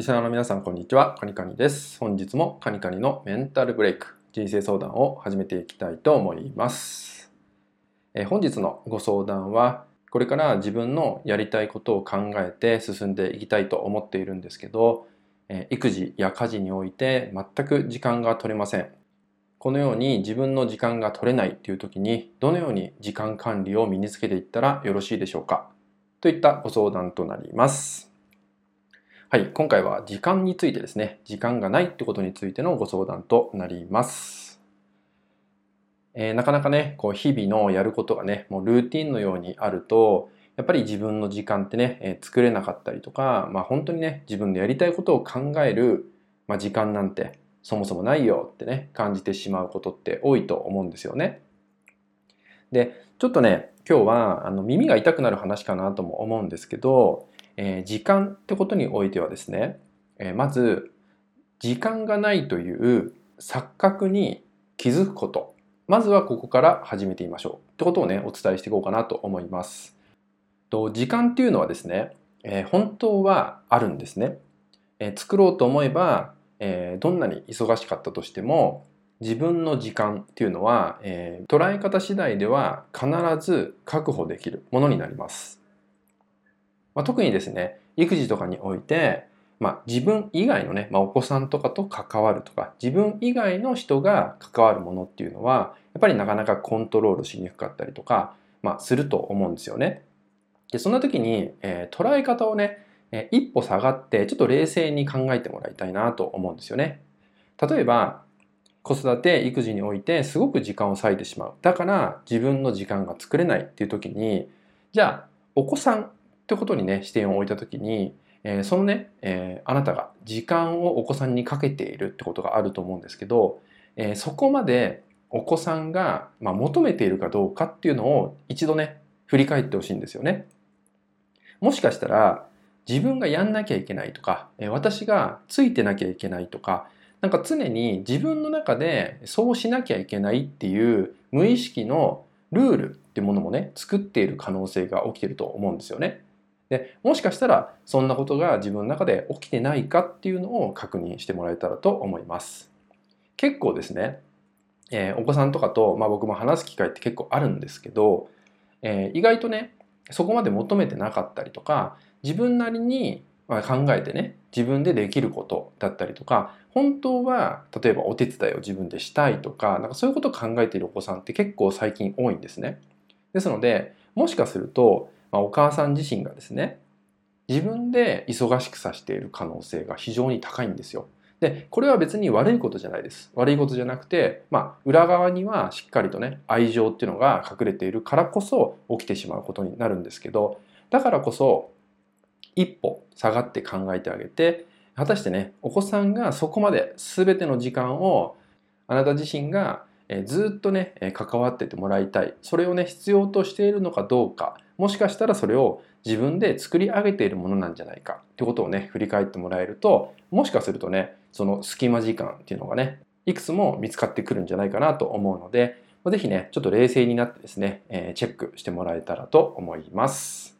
リスナーの皆さん、こんにちは。カニカニです。本日もカニカニのメンタルブレイク、人生相談を始めていきたいと思います。え本日のご相談は、これから自分のやりたいことを考えて進んでいきたいと思っているんですけど、え育児や家事において全く時間が取れません。このように自分の時間が取れないという時に、どのように時間管理を身につけていったらよろしいでしょうか？といったご相談となります。はい、今回は時間についてですね、時間がないってことについてのご相談となります。えー、なかなかね、こう日々のやることがね、もうルーティンのようにあると、やっぱり自分の時間ってね、えー、作れなかったりとか、まあ本当にね、自分でやりたいことを考える、まあ、時間なんてそもそもないよってね、感じてしまうことって多いと思うんですよね。で、ちょっとね、今日はあの耳が痛くなる話かなとも思うんですけど、えー、時間ってことにおいてはですね、えー、まず時間がないという錯覚に気づくこと。まずはここから始めてみましょう。ってことをねお伝えしていこうかなと思います。と時間っていうのはですね、えー、本当はあるんですね、え作ろうと思えば、えどんなに忙しかったとしても自分の時間っていうのは、え捉え方次第では必ず確保できるものになりますまあ、特にですね育児とかにおいて、まあ、自分以外のね、まあ、お子さんとかと関わるとか自分以外の人が関わるものっていうのはやっぱりなかなかコントロールしにくかったりとか、まあ、すると思うんですよね。でそんな時に、えー、捉え方をね、えー、一歩下がってちょっと冷静に考えてもらいたいなと思うんですよね。例えば子育て育児においてすごく時間を割いてしまうだから自分の時間が作れないっていう時にじゃあお子さんってことにね視点を置いた時に、えー、そのね、えー、あなたが時間をお子さんにかけているってことがあると思うんですけど、えー、そこまでお子さんが、まあ、求めているかどうかっていうのを一度ね振り返ってほしいんですよね。もしかしたら自分がやんなきゃいけないとか、え私がついてなきゃいけないとかなんか常に自分の中でそうしなきゃいけないっていう無意識のルールってものもね作っている可能性が起きてると思うんですよね。でもしかしたらそんなことが自分の中で起きてないかっていうのを確認してもらえたらと思います。結構ですね、えー、お子さんとかと、まあ、僕も話す機会って結構あるんですけど、えー、意外とねそこまで求めてなかったりとか自分なりに考えてね自分でできることだったりとか本当は例えばお手伝いを自分でしたいとかなんかそういうことを考えているお子さんって結構最近多いんですね。ですのでもしかするとまあ、お母さん自身がですね自分で忙しくさせている可能性が非常に高いんですよ。でこれは別に悪いことじゃないです。悪いことじゃなくて、まあ、裏側にはしっかりとね愛情っていうのが隠れているからこそ起きてしまうことになるんですけどだからこそ一歩下がって考えてあげて果たしてねお子さんがそこまで全ての時間をあなた自身がずっとね関わっててもらいたい。それをね必要としているのかどうか。もしかしたらそれを自分で作り上げているものなんじゃないか。ってことをね振り返ってもらえるともしかするとねその隙間時間っていうのがねいくつも見つかってくるんじゃないかなと思うので是非ねちょっと冷静になってですね、チェックしてもらえたらと思います。